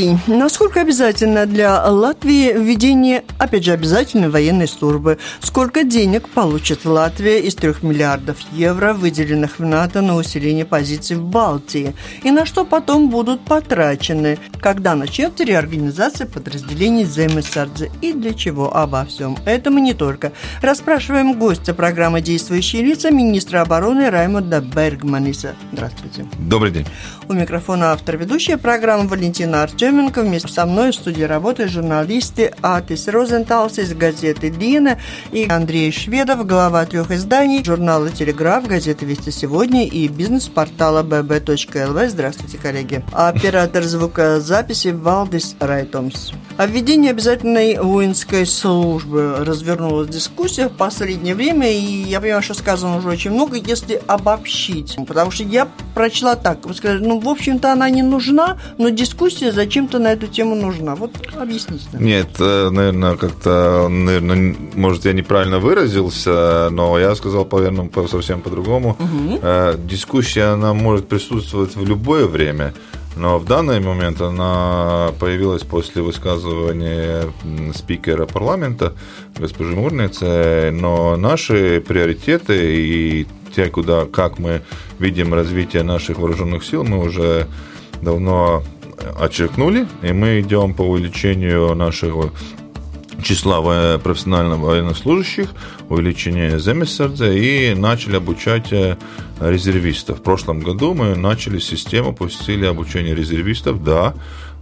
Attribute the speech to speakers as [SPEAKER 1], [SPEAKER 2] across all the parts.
[SPEAKER 1] день. Насколько обязательно для Латвии введение, опять же, обязательной военной службы? Сколько денег получит Латвия из 3 миллиардов евро, выделенных в НАТО на усиление позиций в Балтии? И на что потом будут потрачены? Когда начнется реорганизация подразделений ЗМСРД? И для чего? Обо всем этом и не только. Расспрашиваем гостя программы «Действующие лица» министра обороны Раймонда Бергманиса. Здравствуйте.
[SPEAKER 2] Добрый день.
[SPEAKER 1] У микрофона автор ведущая программы Валентина Екатерина Артеменко. Вместе со мной в студии работают журналисты Атис Розенталс из газеты «Дина» и Андрей Шведов, глава трех изданий журнала «Телеграф», газеты «Вести сегодня» и бизнес-портала bb.lv. Здравствуйте, коллеги. Оператор звукозаписи Валдис Райтомс. О обязательной воинской службы развернулась дискуссия в последнее время, и я понимаю, что сказано уже очень много, если обобщить. Потому что я прочла так, вы сказали, ну, в общем-то, она не нужна, но дискуссия дискуссия зачем-то на эту тему нужна. Вот объясните.
[SPEAKER 2] Нет, э, наверное, как-то, наверное, может, я неправильно выразился, но я сказал, наверное, совсем по-другому. Угу. Дискуссия, она может присутствовать в любое время. Но в данный момент она появилась после высказывания спикера парламента госпожи Мурницы, но наши приоритеты и те, куда, как мы видим развитие наших вооруженных сил, мы уже давно отчеркнули, и мы идем по увеличению нашего числа профессиональных военнослужащих, увеличение земесердя и начали обучать э, резервистов. В прошлом году мы начали систему, пустили обучение резервистов. Да,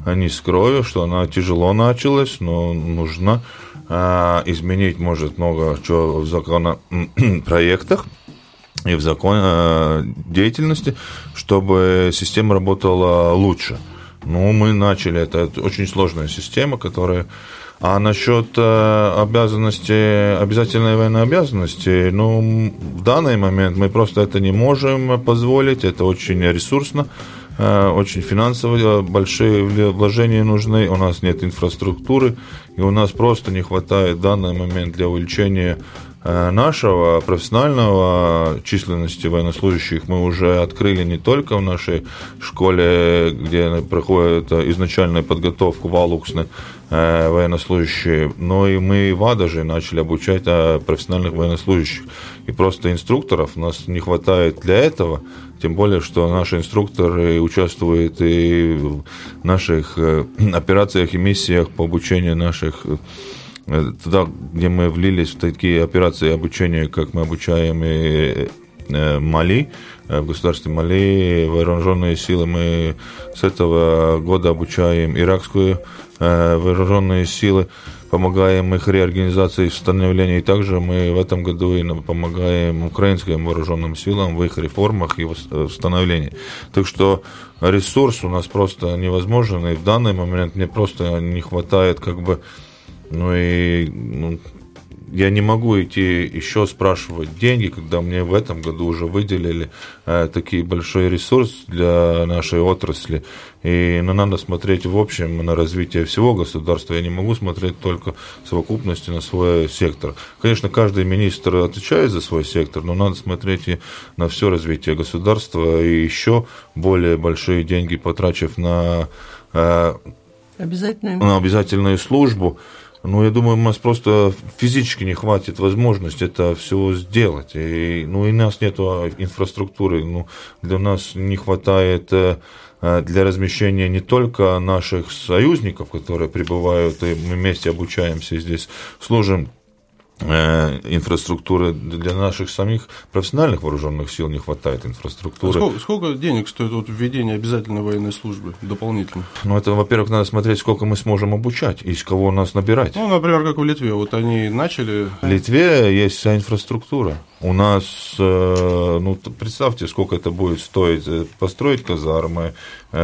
[SPEAKER 2] не скрою, что она тяжело началась, но нужно а, изменить, может, много чего в законопроектах и в закон э, деятельности, чтобы система работала лучше. Ну, мы начали. Это очень сложная система, которая... А насчет э, обязанности, обязательной военной обязанности, ну, в данный момент мы просто это не можем позволить. Это очень ресурсно, э, очень финансово большие вложения нужны. У нас нет инфраструктуры, и у нас просто не хватает в данный момент для увеличения Э, нашего профессионального численности военнослужащих мы уже открыли не только в нашей школе, где проходит изначальная подготовка в Алуксне э, военнослужащие, но и мы в Адаже начали обучать э, профессиональных военнослужащих. И просто инструкторов у нас не хватает для этого, тем более, что наши инструкторы участвуют и в наших операциях и миссиях по обучению наших Э, туда, где мы влились в такие операции обучения, как мы обучаем и э, Мали, э, в государстве Мали, вооруженные силы. Мы с этого года обучаем иракскую вооруженные силы, помогаем их реорганизации и становлению. И также мы в этом году и помогаем украинским вооруженным силам в их реформах и восстановлении. Так что ресурс у нас просто невозможен, и в данный момент мне просто не хватает как бы ну и ну, я не могу идти еще спрашивать деньги, когда мне в этом году уже выделили э, такие большой ресурс для нашей отрасли. И ну, надо смотреть в общем на развитие всего государства. Я не могу смотреть только в совокупности на свой сектор. Конечно, каждый министр отвечает за свой сектор, но надо смотреть и на все развитие государства и еще более большие деньги потрачив на, э,
[SPEAKER 1] обязательную.
[SPEAKER 2] на обязательную службу. Ну, я думаю, у нас просто физически не хватит возможности это все сделать. И, ну, и у нас нет инфраструктуры. Ну, для нас не хватает э, для размещения не только наших союзников, которые прибывают, и мы вместе обучаемся здесь, служим Э, инфраструктуры для наших самих профессиональных вооруженных сил не хватает инфраструктуры.
[SPEAKER 3] А сколько, сколько денег стоит вот введение обязательной военной службы дополнительно?
[SPEAKER 2] Ну, это, во-первых, надо смотреть, сколько мы сможем обучать и из кого нас набирать.
[SPEAKER 3] Ну, например, как в Литве. Вот они начали...
[SPEAKER 2] В Литве есть вся инфраструктура. У нас, э, ну, представьте, сколько это будет стоить построить казармы,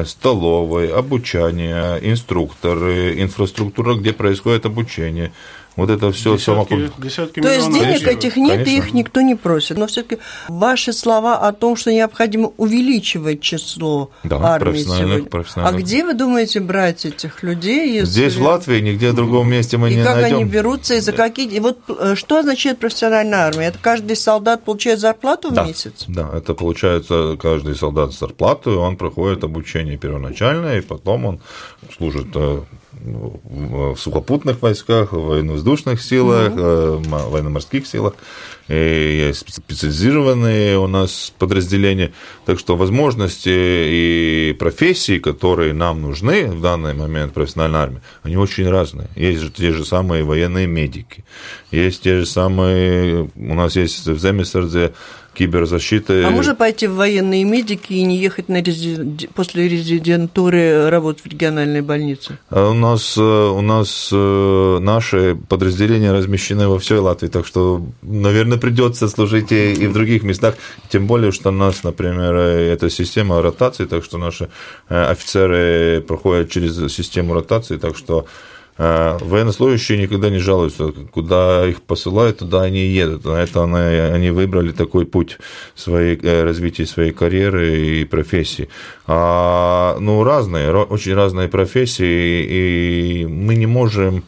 [SPEAKER 2] столовые, обучение, инструкторы, инфраструктура, где происходит обучение – вот это все
[SPEAKER 3] десятки, десятки
[SPEAKER 1] То есть денег
[SPEAKER 2] конечно,
[SPEAKER 1] этих нет,
[SPEAKER 2] конечно.
[SPEAKER 1] и их никто не просит. Но все-таки ваши слова о том, что необходимо увеличивать число
[SPEAKER 2] Да,
[SPEAKER 1] армии
[SPEAKER 2] профессиональных-
[SPEAKER 1] сегодня.
[SPEAKER 2] профессиональных.
[SPEAKER 1] А где вы думаете брать этих людей? Если...
[SPEAKER 2] Здесь, в Латвии, нигде в другом месте мы
[SPEAKER 1] И
[SPEAKER 2] не
[SPEAKER 1] как
[SPEAKER 2] найдем.
[SPEAKER 1] они берутся, и за какие... И вот э, что означает профессиональная армия? Это каждый солдат получает зарплату в
[SPEAKER 2] да,
[SPEAKER 1] месяц?
[SPEAKER 2] Да, это получается каждый солдат зарплату, и он проходит обучение первоначальное, и потом он служит э, в сухопутных войсках, в военно-воздушных силах, в военно-морских силах. И есть специализированные у нас подразделения. Так что возможности и профессии, которые нам нужны в данный момент в профессиональной армии, они очень разные. Есть же те же самые военные медики, есть те же самые... У нас есть в Земесердзе киберзащиты.
[SPEAKER 1] А можно пойти в военные медики и не ехать на резид... после резидентуры работать в региональной больнице?
[SPEAKER 2] А У нас, э, у нас э, наши подразделения размещены во всей Латвии, так что, наверное, придется служить и, и в других местах. Тем более, что у нас, например, э, это система ротации, так что наши офицеры проходят через систему ротации, так что военнослужащие никогда не жалуются. Куда их посылают, туда они едут. На это они, они выбрали такой путь своей, э, развития своей карьеры и профессии. А, ну, разные, очень разные профессии, и мы не можем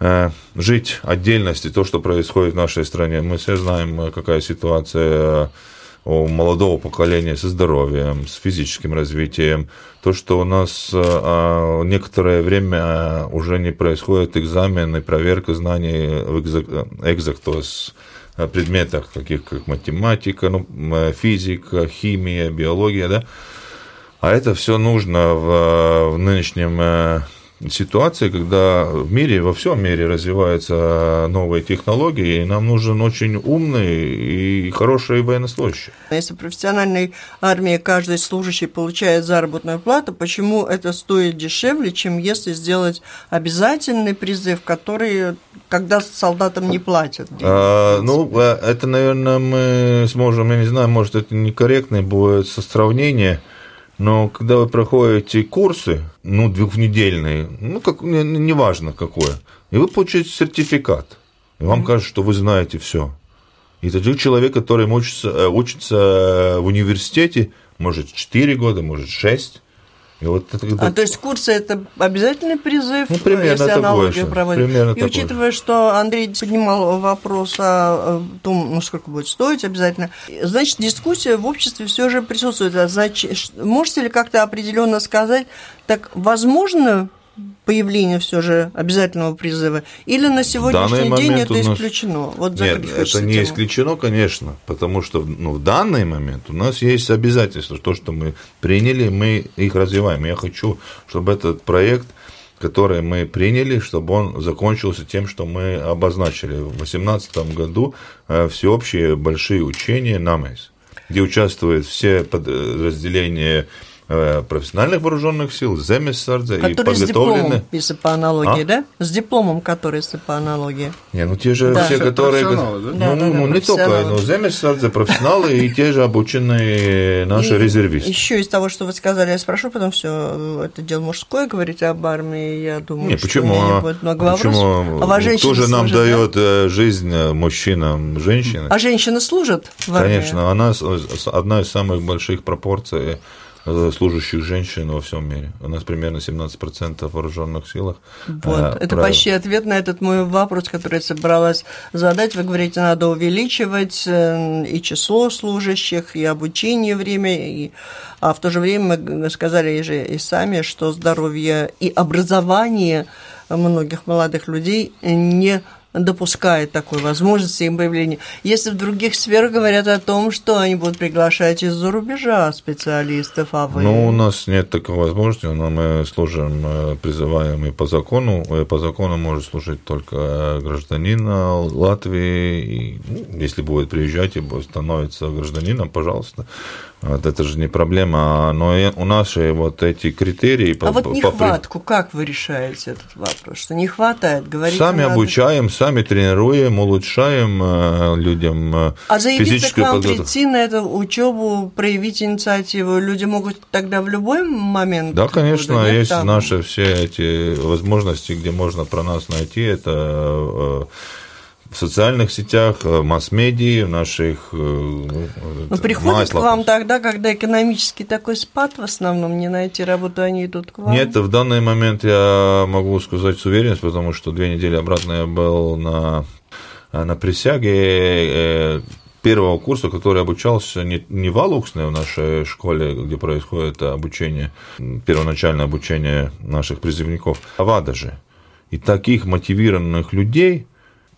[SPEAKER 2] э, жить отдельности, то, что происходит в нашей стране. Мы все знаем, э, какая ситуация у молодого поколения со здоровьем, с физическим развитием. То, что у нас э, э, некоторое время э, уже не происходит экзамен и проверка знаний в экзак- экзактос э, предметах, таких как математика, ну, э, физика, химия, биология, да, а это все нужно в, в нынешнем э, ситуации, когда в мире, во всем мире развиваются новые технологии, и нам нужен очень умный и хороший военнослужащий.
[SPEAKER 1] Если в профессиональной армии каждый служащий получает заработную плату, почему это стоит дешевле, чем если сделать обязательный призыв, который, когда солдатам не платят?
[SPEAKER 2] А, ну, э, это, наверное, мы сможем, я не знаю, может, это некорректное будет сравнение, но когда вы проходите курсы, ну, двухнедельные, ну, как, не- не- неважно какое, и вы получаете сертификат, и вам кажется, что вы знаете все. И тогда человек, который учится, э, учится в университете, может, 4 года, может, 6, и вот это когда...
[SPEAKER 1] А то есть курсы это обязательный призыв,
[SPEAKER 2] Ну, примерно
[SPEAKER 1] если аналогию проводить.
[SPEAKER 2] примерно
[SPEAKER 1] И учитывая, что Андрей поднимал вопрос о том, ну, сколько будет стоить обязательно, значит, дискуссия в обществе все же присутствует. А значит, можете ли как-то определенно сказать, так возможно появление все же обязательного призыва, или на сегодняшний день это
[SPEAKER 2] нас-
[SPEAKER 1] исключено? Вот
[SPEAKER 2] Нет, это не
[SPEAKER 1] тему.
[SPEAKER 2] исключено, конечно, потому что ну, в данный момент у нас есть обязательства, то, что мы приняли, мы их развиваем. Я хочу, чтобы этот проект который мы приняли, чтобы он закончился тем, что мы обозначили в 2018 году э, всеобщие большие учения НАМЭС, где участвуют все подразделения профессиональных вооруженных сил, Земесардзе и
[SPEAKER 1] Который с
[SPEAKER 2] подготовлены.
[SPEAKER 1] дипломом, если по аналогии,
[SPEAKER 2] А?
[SPEAKER 1] да? С дипломом, который, если по аналогии.
[SPEAKER 2] Не, ну те же
[SPEAKER 1] Да.
[SPEAKER 2] все, которые...
[SPEAKER 3] Да?
[SPEAKER 2] Ну,
[SPEAKER 1] Да, да,
[SPEAKER 2] ну,
[SPEAKER 1] да,
[SPEAKER 2] ну, не только, но Земесардзе, профессионалы и те же обученные наши
[SPEAKER 1] И
[SPEAKER 2] резервисты.
[SPEAKER 1] Еще из того, что вы сказали, я спрошу, потом все это дело мужское, говорить об армии, я думаю,
[SPEAKER 2] Не,
[SPEAKER 1] что
[SPEAKER 2] почему?
[SPEAKER 1] у меня
[SPEAKER 2] а-
[SPEAKER 1] будет много
[SPEAKER 2] почему?
[SPEAKER 1] вопросов. А вас
[SPEAKER 2] Кто
[SPEAKER 1] женщины
[SPEAKER 2] же нам
[SPEAKER 1] служат, да?
[SPEAKER 2] дает э, жизнь э, мужчинам, женщинам?
[SPEAKER 1] А женщины служат в армии?
[SPEAKER 2] Конечно, она одна из самых больших пропорций э, служащих женщин во всем мире. У нас примерно 17% в вооруженных силах.
[SPEAKER 1] Вот,
[SPEAKER 2] э,
[SPEAKER 1] это
[SPEAKER 2] правил.
[SPEAKER 1] почти ответ на этот мой вопрос, который я собралась задать. Вы говорите, надо увеличивать э, и число служащих, и обучение время, и... а в то же время мы сказали же и сами, что здоровье и образование многих молодых людей не допускает такой возможности им появления. Если в других сферах говорят о том, что они будут приглашать из-за рубежа специалистов, а вы...
[SPEAKER 2] Ну, у нас нет такой возможности, но мы служим, э, призываем и по закону. И по закону может служить только э, гражданин Латвии. И, ну, если будет приезжать и будет становиться гражданином, пожалуйста. Вот это же не проблема. Но и у нас же вот эти критерии...
[SPEAKER 1] А вот
[SPEAKER 2] по- по-
[SPEAKER 1] нехватку, как вы решаете этот вопрос? Что не хватает? Говорите,
[SPEAKER 2] Сами
[SPEAKER 1] надо-
[SPEAKER 2] обучаем, сами тренируем, улучшаем э, людям э,
[SPEAKER 1] А заявиться к вам,
[SPEAKER 2] подготовку.
[SPEAKER 1] прийти на эту учебу, проявить инициативу, люди могут тогда в любой момент?
[SPEAKER 2] Да, конечно,
[SPEAKER 1] года,
[SPEAKER 2] есть
[SPEAKER 1] там?
[SPEAKER 2] наши все эти возможности, где можно про нас найти. Это э, в социальных сетях, э, масс-медии, в наших... э, ну,
[SPEAKER 1] приходят к вам тогда, когда экономический такой спад в основном, не найти работу, они идут к вам?
[SPEAKER 2] Нет, в данный момент я могу сказать с уверенностью, потому что две недели обратно я был на, на присяге э, первого курса, который обучался не, не в Алуксне, в нашей школе, где происходит обучение, первоначальное обучение наших призывников, а в Адаже. И таких мотивированных людей,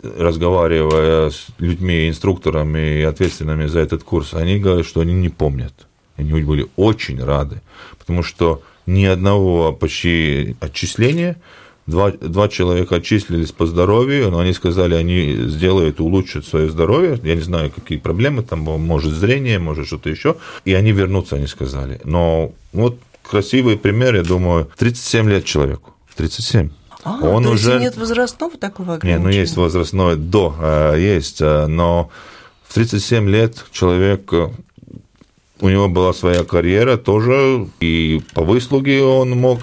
[SPEAKER 2] разговаривая с людьми, инструкторами и ответственными за этот курс, они говорят, что они не помнят. Они были очень рады, потому что ни одного почти отчисления, два, два человека отчислились по здоровью, но они сказали, они сделают, улучшат свое здоровье, я не знаю, какие проблемы там, может зрение, может что-то еще, и они вернутся, они сказали. Но вот красивый пример, я думаю, 37 лет человеку, 37.
[SPEAKER 1] А, то есть нет возрастного такого ограничения?
[SPEAKER 2] ну есть возрастное до, э, есть, э, но в 37 лет человек, э, у него была своя карьера тоже, и по выслуге он мог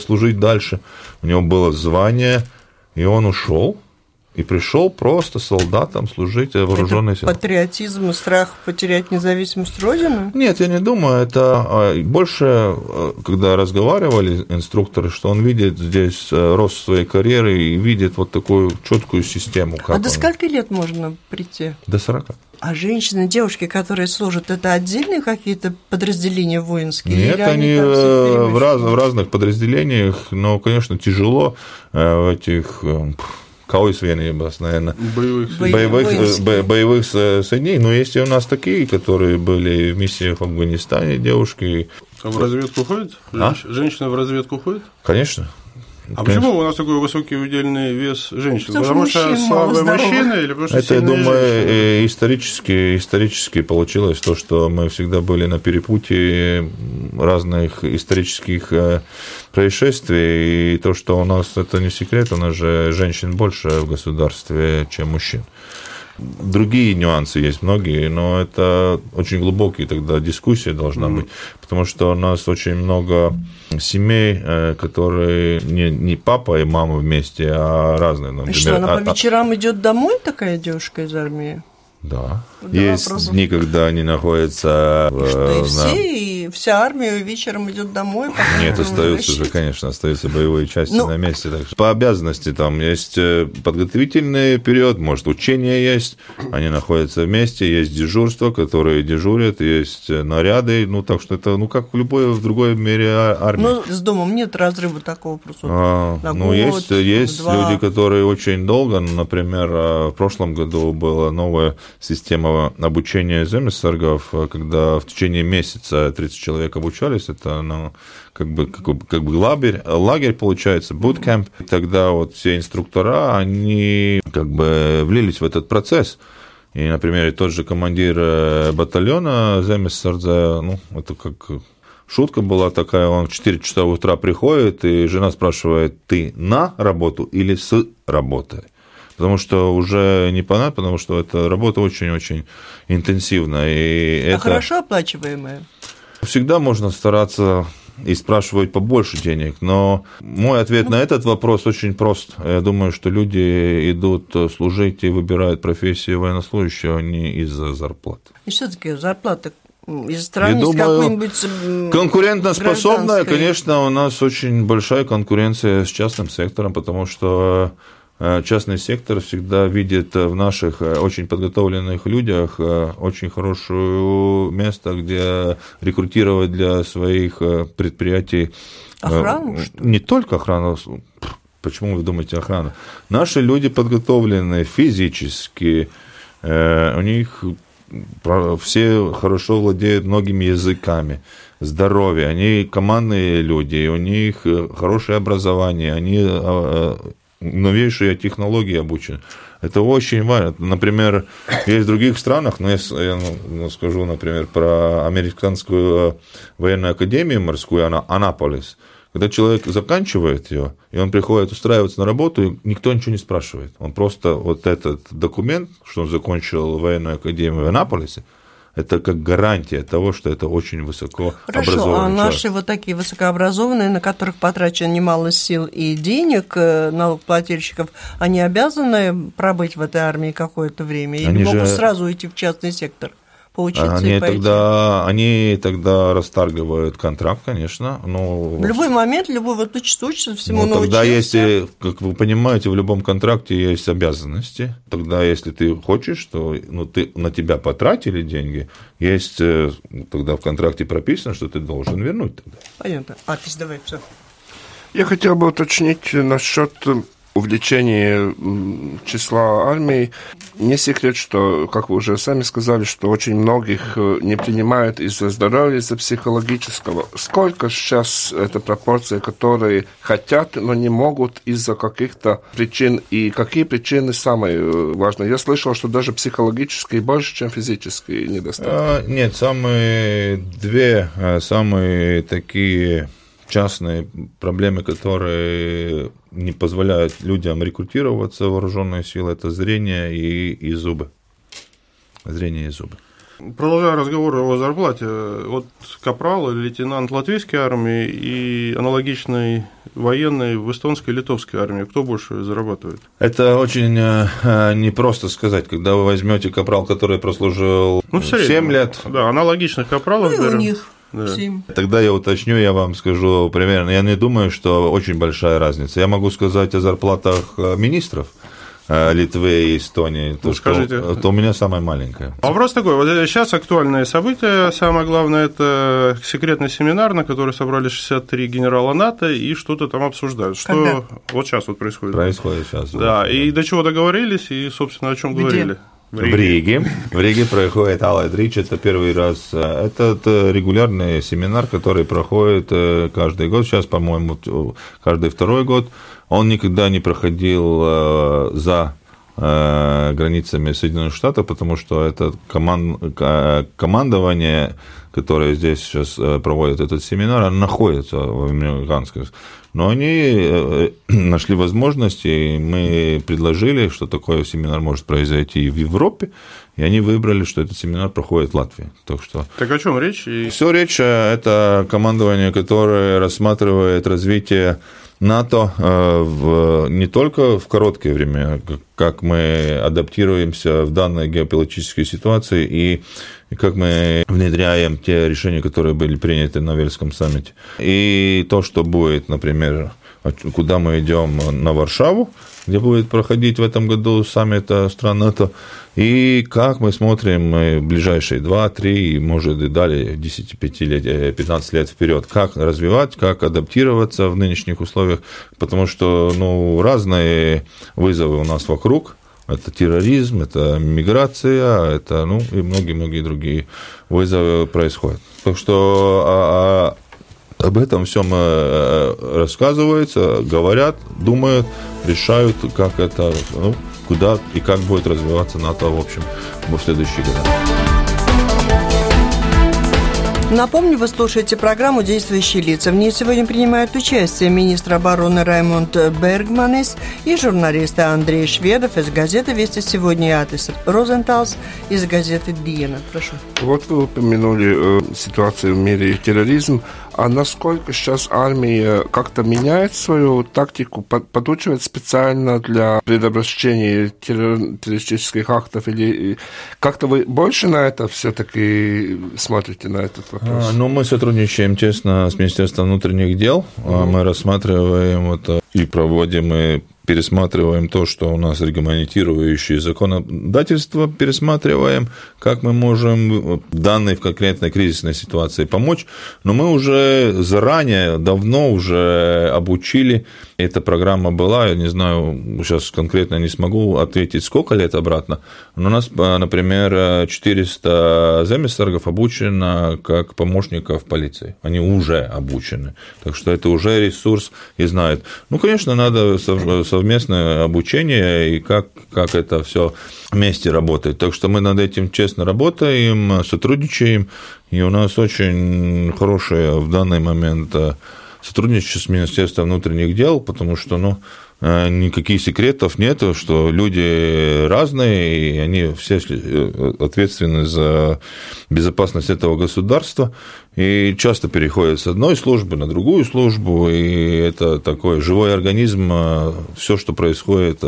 [SPEAKER 2] служить дальше. У него было звание, и он ушел, и пришел просто солдатом служить в вооруженной
[SPEAKER 1] Это
[SPEAKER 2] силе.
[SPEAKER 1] патриотизм и страх потерять независимость Родины?
[SPEAKER 2] Нет, я не думаю. Это а, больше, а, когда разговаривали инструкторы, что он видит здесь э, рост своей карьеры и видит вот такую четкую систему.
[SPEAKER 1] А до
[SPEAKER 2] он-
[SPEAKER 1] скольки лет можно прийти?
[SPEAKER 2] До 40.
[SPEAKER 1] А женщины, девушки, которые служат, это отдельные какие-то подразделения воинские?
[SPEAKER 2] Нет, они
[SPEAKER 1] все
[SPEAKER 2] э, в, раз- в разных подразделениях, но, конечно, тяжело э, в этих э, каусвенибас, наверное,
[SPEAKER 3] Боевых
[SPEAKER 1] Бои-
[SPEAKER 2] боевых, э, бо- боевых со- соединений. Но есть и у нас такие, которые были в миссиях в Афганистане, девушки.
[SPEAKER 3] А в разведку ходят?
[SPEAKER 2] А?
[SPEAKER 3] Женщ- Женщины в разведку ходят?
[SPEAKER 2] Конечно.
[SPEAKER 3] А
[SPEAKER 2] Конечно.
[SPEAKER 3] почему у нас такой высокий удельный вес женщин?
[SPEAKER 1] Потому что
[SPEAKER 3] Потому что слабые мужчины или потому что
[SPEAKER 2] Это, я думаю,
[SPEAKER 3] женщины?
[SPEAKER 2] э, исторически, исторически получилось то, что мы всегда были на перепутье разных исторических э, происшествий, и то, что у нас, это не секрет, у нас же женщин больше в государстве, чем мужчин. Другие нюансы есть многие, но это очень глубокие тогда дискуссия должна быть, потому что у нас очень много семей, э, которые не, не папа и мама вместе, а разные.
[SPEAKER 1] И
[SPEAKER 2] Например,
[SPEAKER 1] что, она
[SPEAKER 2] а-
[SPEAKER 1] по
[SPEAKER 2] а-
[SPEAKER 1] вечерам идет домой, такая девушка из армии?
[SPEAKER 2] да.
[SPEAKER 1] Да,
[SPEAKER 2] Есть
[SPEAKER 1] вопросов.
[SPEAKER 2] дни, когда они находятся в,
[SPEAKER 1] Что и
[SPEAKER 2] на-
[SPEAKER 1] все, и вся армия вечером идет домой.
[SPEAKER 2] Нет, остаются же, конечно, остаются боевые части
[SPEAKER 1] Ну-
[SPEAKER 2] на месте. Так что по обязанности там есть э, подготовительный период, может, учения есть, они находятся вместе, есть дежурство, которые дежурят, есть э, наряды, ну, так что это, ну, как в любой в другой мире а- армии.
[SPEAKER 1] Ну, с домом нет разрыва такого просто.
[SPEAKER 2] А,
[SPEAKER 1] на
[SPEAKER 2] ну,
[SPEAKER 1] год,
[SPEAKER 2] есть, есть
[SPEAKER 1] два.
[SPEAKER 2] люди, которые очень долго, ну, например, а, в прошлом году была новая система обучения земесаргов, а, когда в течение месяца 30 человек обучались, это ну, как бы, как, бы- как бы лагерь, лагерь получается, bootcamp. И тогда вот все инструктора, они как бы влились в этот процесс. И, например, тот же командир э, батальона Земесардзе, ну, это как Шутка была такая, он в 4 часа утра приходит, и жена спрашивает, ты на работу или с работы? Потому что уже не понятно, потому что эта работа очень-очень интенсивная. И
[SPEAKER 1] А
[SPEAKER 2] это
[SPEAKER 1] хорошо оплачиваемая?
[SPEAKER 2] Всегда можно стараться и спрашивать побольше денег, но мой ответ на этот вопрос очень прост. Я думаю, что люди идут служить и выбирают профессию военнослужащего не из-за зарплат.
[SPEAKER 1] И что такое зарплата? Если сравнить
[SPEAKER 2] Я думаю, Конкурентоспособная,
[SPEAKER 1] гражданской.
[SPEAKER 2] конечно, у нас очень большая конкуренция с частным сектором, потому что э, частный сектор всегда видит в наших э, очень подготовленных людях э, очень хорошее место, где рекрутировать для своих э, предприятий. э,
[SPEAKER 1] Охрану?
[SPEAKER 2] Не только охрану. Почему вы думаете охрану? Наши люди подготовлены физически, э, у них все хорошо владеют многими языками, здоровье, они командные люди, у них э, хорошее образование, они э, э, новейшие технологии обучены. Это очень важно. Например, есть в других странах, но я, с- я, ну, ну, скажу, например, про американскую э, военную академию морскую, она Анаполис, Когда человек заканчивает ее, и он приходит устраиваться на работу, и никто ничего не спрашивает. Он просто вот этот документ, что он закончил военную академию в Анаполисе, это как гарантия того, что это очень высоко
[SPEAKER 1] Хорошо, а наши человек. вот такие высокообразованные, на которых потрачено немало сил и денег э, налогоплательщиков, они обязаны пробыть в этой армии какое-то время или они могут же... сразу уйти в частный сектор? Поучиться
[SPEAKER 2] они
[SPEAKER 1] и пойти.
[SPEAKER 2] Тогда, они тогда расторгивают контракт, конечно. Но...
[SPEAKER 1] В любой момент, любой вот учится, учится, всему
[SPEAKER 2] ну, тогда если, как вы понимаете, в любом контракте есть обязанности. Тогда, если ты хочешь, что ну, ты, на тебя потратили деньги, есть э, тогда в контракте прописано, что ты должен вернуть тогда.
[SPEAKER 1] Понятно. А, ты давай, все.
[SPEAKER 3] Я хотел бы уточнить насчет увеличение числа армий. Не секрет, что, как вы уже сами сказали, что очень многих э, не принимают из-за здоровья, из-за психологического. Сколько сейчас эта пропорция, которые хотят, но не могут из-за каких-то причин? И какие причины самые э, важные? Я слышал, что даже психологические больше, чем физические недостатки. А,
[SPEAKER 2] нет, самые две, э, самые такие частные проблемы, которые не позволяют людям рекрутироваться в вооруженные силы, это зрение и, и зубы. Зрение и зубы.
[SPEAKER 3] Продолжая разговор о зарплате, вот капрал или лейтенант латвийской армии и аналогичной военной в эстонской и литовской армии, кто больше зарабатывает?
[SPEAKER 2] Это очень э, непросто сказать, когда вы возьмете капрал, который прослужил ну, 7 лет.
[SPEAKER 3] Да, аналогичных капралов.
[SPEAKER 1] Ну, и у них
[SPEAKER 2] да. Тогда я уточню, я вам скажу примерно. Я не думаю, что очень большая разница. Я могу сказать о зарплатах э, министров. Э, Литвы и Эстонии, ну, то, скажите. Что, то у меня самая маленькая.
[SPEAKER 3] Вопрос такой, вот сейчас актуальное событие, самое главное, это секретный семинар, на который собрали 63 генерала НАТО и что-то там обсуждают. Что Когда? вот сейчас вот происходит?
[SPEAKER 2] Происходит сейчас.
[SPEAKER 3] Да, да, и до чего договорились, и, собственно, о чем говорили?
[SPEAKER 2] В Риге. в Риге. Проходит Алайд Рич, это первый раз. Это регулярный семинар, который проходит э, каждый год. Сейчас, по-моему, каждый второй год. Он никогда не проходил э, за э, границами Соединенных Штатов, потому что это команд, командование, которое здесь сейчас проводит этот семинар, оно находится в американских но они э, нашли возможности, и мы предложили, что такой семинар может произойти и в Европе, и они выбрали, что этот семинар проходит в Латвии. Так, что...
[SPEAKER 3] так о чем речь?
[SPEAKER 2] И... Все речь э, это командование, которое рассматривает развитие НАТО э, в, не только в короткое время, как мы адаптируемся в данной геополитической ситуации и как мы внедряем те решения, которые были приняты на Вельском саммите. И то, что будет, например, куда мы идем на Варшаву, где будет проходить в этом году саммит стран НАТО, и как мы смотрим в ближайшие 2, 3, может и далее 10, 5 лет, 15 лет вперед, как развивать, как адаптироваться в нынешних условиях, потому что ну, разные вызовы у нас вокруг, это терроризм, это миграция, это ну, и многие-многие другие вызовы происходят. Так что а, а, об этом всем э, рассказывается, говорят, думают, решают, как это, ну, куда и как будет развиваться НАТО в общем в следующие годы.
[SPEAKER 1] Напомню, вы слушаете программу «Действующие лица». В ней сегодня принимают участие министр обороны Раймонд Бергманис и журналисты Андрей Шведов из газеты «Вести сегодня» и Атис Розенталс из газеты «Диена». Прошу.
[SPEAKER 3] Вот вы упомянули э, ситуацию в мире терроризм. А насколько сейчас армия как-то меняет свою тактику, подучивает специально для предотвращения террористических актов? Или как-то вы больше на это все-таки смотрите, на этот вопрос?
[SPEAKER 2] А, ну, мы сотрудничаем тесно с Министерством внутренних дел. Mm-hmm. Мы рассматриваем это и проводим и пересматриваем то, что у нас регламентирующее законодательство, пересматриваем, как мы можем данной в конкретной кризисной ситуации помочь. Но мы уже заранее, давно уже обучили, эта программа была, я не знаю, сейчас конкретно не смогу ответить, сколько лет обратно, но у нас, например, 400 земесторгов обучено как помощников полиции. Они уже обучены. Так что это уже ресурс и знают. Ну, конечно, надо совместное обучение и как, как это все вместе работает. Так что мы над этим честно работаем, сотрудничаем, и у нас очень хорошая в данный момент сотрудничаю с Министерством внутренних дел, потому что, ну, э, никаких секретов нету, что люди разные, и они все э, ответственны за безопасность этого государства, и часто переходят с одной службы на другую службу, и это такой живой организм, все, что происходит,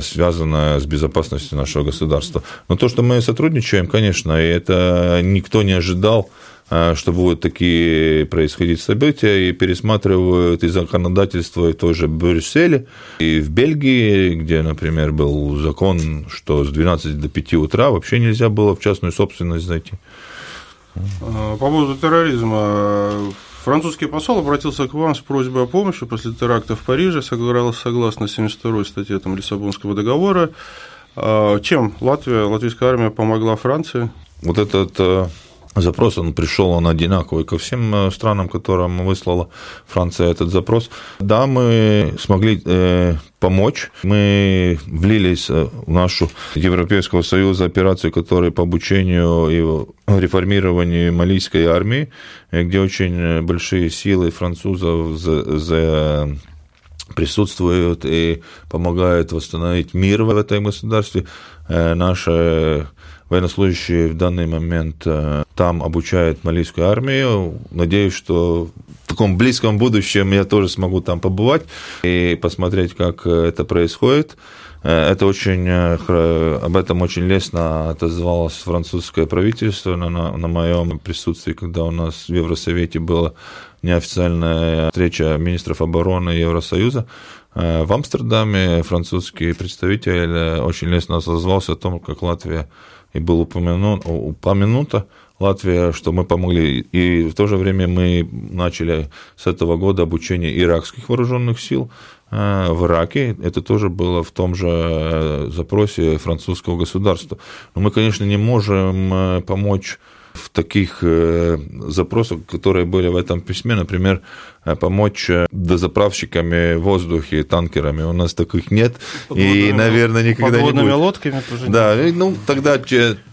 [SPEAKER 2] связанное с безопасностью нашего государства. Но то, что мы сотрудничаем, конечно, и это никто не ожидал, а, что будут такие происходить события, и пересматривают и законодательство и в той же Брюсселе, и в Бельгии, где, например, был закон, что с 12 до 5 утра вообще нельзя было в частную собственность зайти.
[SPEAKER 4] А, по поводу терроризма. Французский посол обратился к вам с просьбой о помощи после теракта в Париже, согласно 72 статье там, Лиссабонского договора. А, чем Латвия, латвийская армия помогла Франции?
[SPEAKER 2] Вот этот запрос, он пришел, он одинаковый ко всем э, странам, которым выслала Франция этот запрос. Да, мы смогли э, помочь. Мы влились э, в нашу Европейского Союза операцию, которая по обучению и реформированию малийской армии, где очень большие силы французов за, за присутствуют и помогают восстановить мир в этом государстве. Наши военнослужащие в данный момент э, там обучают малийскую армию. Надеюсь, что в таком близком будущем я тоже смогу там побывать и посмотреть, как это происходит. Э, это очень, э, об этом очень лестно отозвалось французское правительство на, на, на моем присутствии, когда у нас в Евросовете была неофициальная встреча министров обороны Евросоюза. В Амстердаме французский представитель очень лестно отозвался о том, как Латвия и было упомяну, упомянуто Латвия, что мы помогли. И в то же время мы начали с этого года обучение иракских вооруженных сил э, в Ираке. Это тоже было в том же э, запросе французского государства. Но мы, конечно, не можем э, помочь в таких э, запросах, которые были в этом письме, например, э, помочь э, дозаправщиками в воздухе, танкерами. У нас таких нет. Подводными, и, наверное, никогда не будет.
[SPEAKER 4] лодками тоже
[SPEAKER 2] Да, нет. ну тогда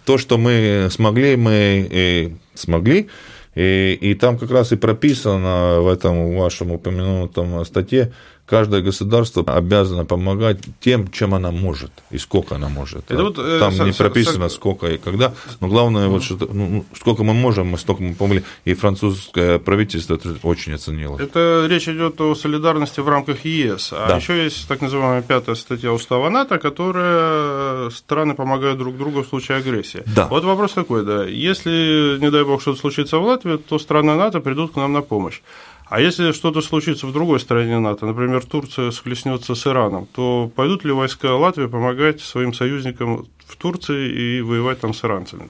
[SPEAKER 2] то, что мы смогли, мы и смогли. И, и там как раз и прописано в этом вашем упомянутом статье, каждое государство обязано помогать тем, чем она может и сколько она может. Это вот, э, Там с, не прописано, с, сколько и когда, но главное, вот, что ну, ну, сколько мы можем, мы столько мы помогли. И французское правительство это очень оценило.
[SPEAKER 4] Это речь идет о солидарности в рамках ЕС. А да. еще есть так называемая пятая статья Устава НАТО, которая страны помогают друг другу в случае агрессии.
[SPEAKER 2] Да.
[SPEAKER 4] Вот вопрос такой, да. Если, не дай бог, что-то случится в Латвии, то страны НАТО придут к нам на помощь. А если что-то случится в другой стране НАТО, например, Турция схлестнется с Ираном, то пойдут ли войска Латвии помогать своим союзникам в Турции и воевать там с иранцами?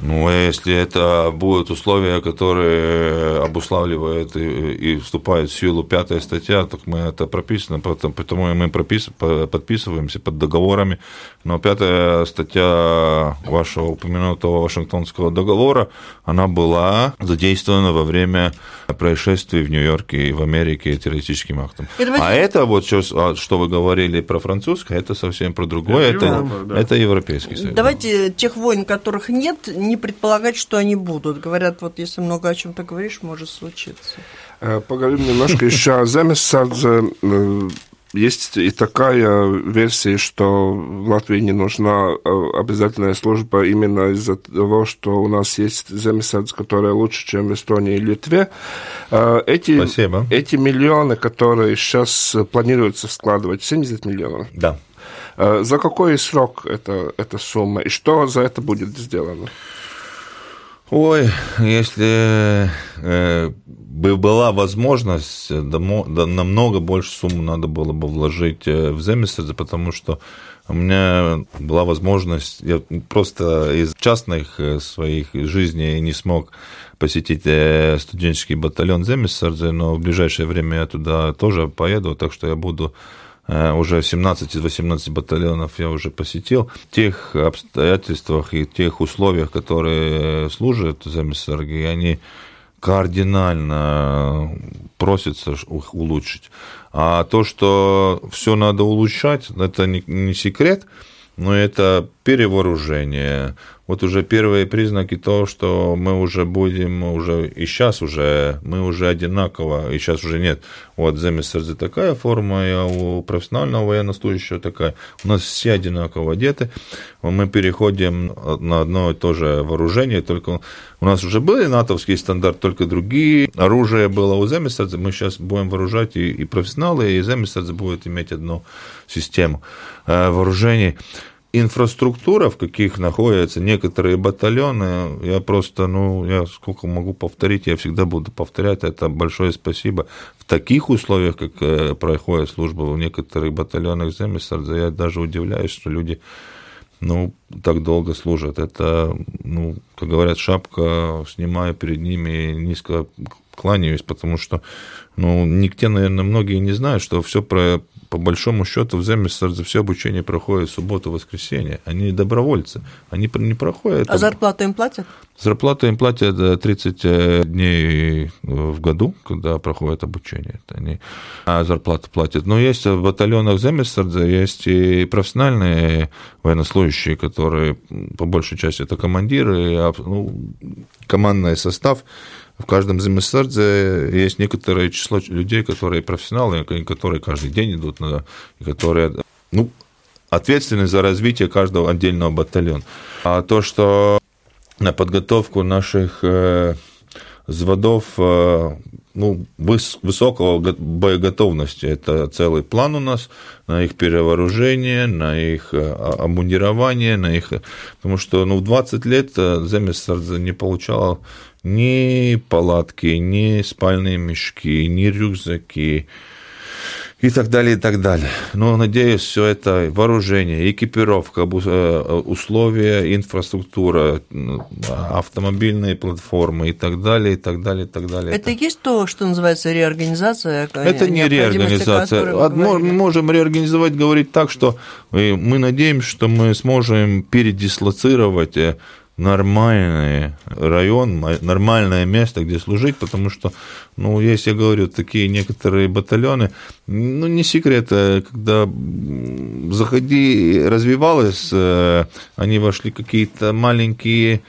[SPEAKER 2] Ну, а если это будут условия, которые обуславливают и, и вступают в силу пятая статья, так мы это прописано, потому, потому мы пропис, подписываемся под договорами. Но пятая статья вашего упомянутого Вашингтонского договора, она была задействована во время происшествий в Нью-Йорке и в Америке террористическим актом. Это а это вот что, а, что вы говорили про французское, это совсем про другое, это, это, да. это Европейский Союз.
[SPEAKER 1] Давайте тех войн, которых нет, не предполагать, что они будут. Говорят, вот если много о чем-то говоришь, может случиться.
[SPEAKER 3] Э, поговорим немножко еще о Земесадзе. Э, есть и такая версия, что в Латвии не нужна э, обязательная служба именно из-за того, что у нас есть Земесадзе, которая лучше, чем в Эстонии и Литве. Эти,
[SPEAKER 2] Спасибо.
[SPEAKER 3] Эти миллионы, которые сейчас планируется складывать, 70 миллионов.
[SPEAKER 2] Да.
[SPEAKER 3] За какой срок эта, эта сумма и что за это будет сделано?
[SPEAKER 2] Ой, если э, бы была возможность, намного больше сумму надо было бы вложить э, в Земесердзе, потому что у меня была возможность, я просто из частных э, своих жизней не смог посетить э, студенческий батальон Земесердзе, но в ближайшее время я туда тоже поеду, так что я буду Э, уже 17 из 18 батальонов я уже посетил. В тех обстоятельствах и тех условиях, которые служат ЗМСРГ, они кардинально просятся их улучшить. А то, что все надо улучшать, это не секрет, но это перевооружение. Вот уже первые признаки того, что мы уже будем, уже и сейчас уже, мы уже одинаково, и сейчас уже нет. Вот Земесердзе такая форма, а у профессионального военнослужащего такая. У нас все одинаково одеты. Мы переходим на одно и то же вооружение, только у нас уже были натовские стандарты, только другие. Оружие было у Земесердзе, мы сейчас будем вооружать и, и профессионалы, и Земесердзе будет иметь одну систему э, вооружений инфраструктура, в каких находятся некоторые батальоны, я просто, ну, я сколько могу повторить, я всегда буду повторять, это большое спасибо. В таких условиях, как э, проходит служба в некоторых батальонах Земесарда, я даже удивляюсь, что люди ну, так долго служат. Это, ну, как говорят, шапка, снимаю перед ними, низко кланяюсь, потому что, ну, нигде, наверное, многие не знают, что все про по большому счету в Земесарде все обучение проходит в субботу, воскресенье. Они добровольцы, они не проходят.
[SPEAKER 1] А зарплату им платят?
[SPEAKER 2] Зарплату им платят 30 э, дней в году, когда проходит обучение. Это они, а зарплату платят. Но есть в батальонах Земесарда, есть и профессиональные военнослужащие, которые по большей части это командиры, ну, командный состав, в каждом земесердзе есть некоторое число людей, которые профессионалы, которые каждый день идут, на, которые ну, ответственны за развитие каждого отдельного батальона. А то, что на подготовку наших э, взводов э, ну, выс, высокого боеготовности. Это целый план у нас на их перевооружение, на их э, обмундирование, на их... Потому что ну, в 20 лет Земесардзе не получал ни палатки, ни спальные мешки, ни рюкзаки и так далее, и так далее. Но, надеюсь, все это вооружение, экипировка, э, условия, инфраструктура, автомобильные платформы и так далее, и так далее, и так далее.
[SPEAKER 1] Это, это... есть то, что называется реорганизация?
[SPEAKER 2] Это не реорганизация. Мы можем реорганизовать, говорить так, что мы надеемся, что мы сможем передислоцировать э, нормальный район, нормальное место, где служить, потому что, ну, если я говорю, такие некоторые батальоны, ну, не секрет, э, когда заходи, развивалось, э, они вошли какие-то маленькие